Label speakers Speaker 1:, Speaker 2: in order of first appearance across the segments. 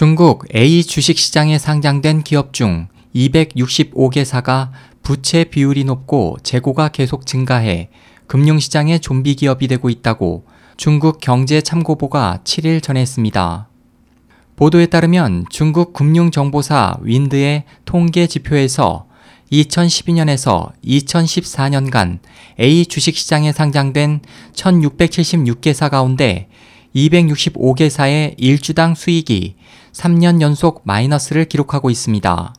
Speaker 1: 중국 A 주식시장에 상장된 기업 중 265개사가 부채 비율이 높고 재고가 계속 증가해 금융시장의 좀비 기업이 되고 있다고 중국 경제참고보가 7일 전했습니다. 보도에 따르면 중국 금융정보사 윈드의 통계 지표에서 2012년에서 2014년간 A 주식시장에 상장된 1676개사 가운데 265개사의 일주당 수익이 3년 연속 마이너스를 기록하고 있습니다.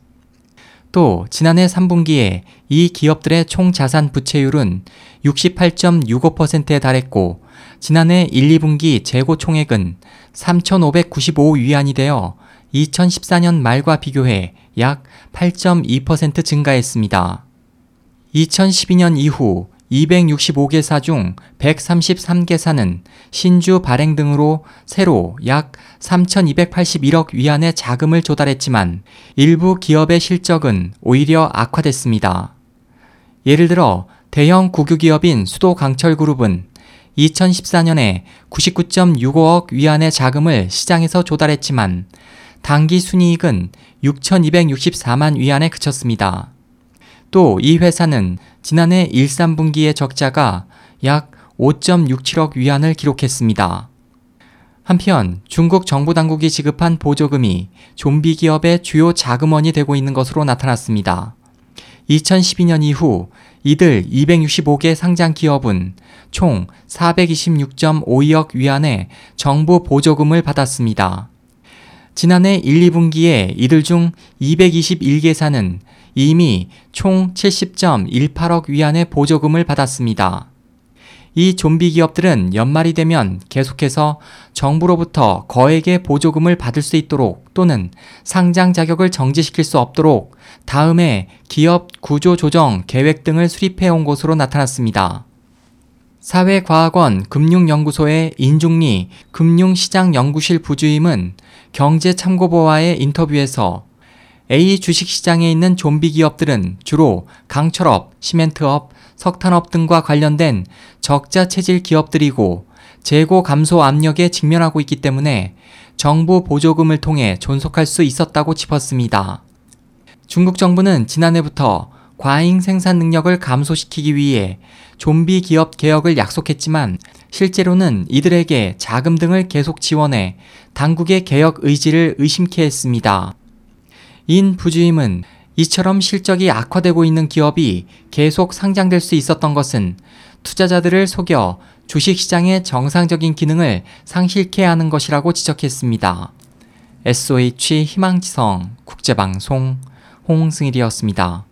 Speaker 1: 또 지난해 3분기에 이 기업들의 총 자산 부채율은 68.65%에 달했고 지난해 1, 2분기 재고 총액은 3,595 위안이 되어 2014년 말과 비교해 약 8.2% 증가했습니다. 2012년 이후 265개사 중 133개사는 신주 발행 등으로 새로 약 3,281억 위안의 자금을 조달했지만 일부 기업의 실적은 오히려 악화됐습니다. 예를 들어 대형 국유기업인 수도강철그룹은 2014년에 99.65억 위안의 자금을 시장에서 조달했지만 당기 순이익은 6,264만 위안에 그쳤습니다. 또 이 회사는 지난해 1, 3분기의 적자가 약 5.67억 위안을 기록했습니다. 한편 중국 정부 당국이 지급한 보조금이 좀비 기업의 주요 자금원이 되고 있는 것으로 나타났습니다. 2012년 이후 이들 265개 상장 기업은 총 426.52억 위안의 정부 보조금을 받았습니다. 지난해 1, 2분기에 이들 중 221개사는 이미 총 70.18억 위안의 보조금을 받았습니다. 이 좀비 기업들은 연말이 되면 계속해서 정부로부터 거액의 보조금을 받을 수 있도록 또는 상장 자격을 정지시킬 수 없도록 다음에 기업 구조 조정 계획 등을 수립해 온 것으로 나타났습니다. 사회과학원 금융연구소의 인중리 금융시장연구실 부주임은 경제참고보와의 인터뷰에서 A 주식시장에 있는 좀비 기업들은 주로 강철업, 시멘트업, 석탄업 등과 관련된 적자 체질 기업들이고 재고 감소 압력에 직면하고 있기 때문에 정부 보조금을 통해 존속할 수 있었다고 짚었습니다. 중국 정부는 지난해부터 과잉 생산 능력을 감소시키기 위해 좀비 기업 개혁을 약속했지만 실제로는 이들에게 자금 등을 계속 지원해 당국의 개혁 의지를 의심케 했습니다. 인 부주임은 이처럼 실적이 악화되고 있는 기업이 계속 상장될 수 있었던 것은 투자자들을 속여 주식시장의 정상적인 기능을 상실케 하는 것이라고 지적했습니다. SOH 희망지성 국제방송 홍승일이었습니다.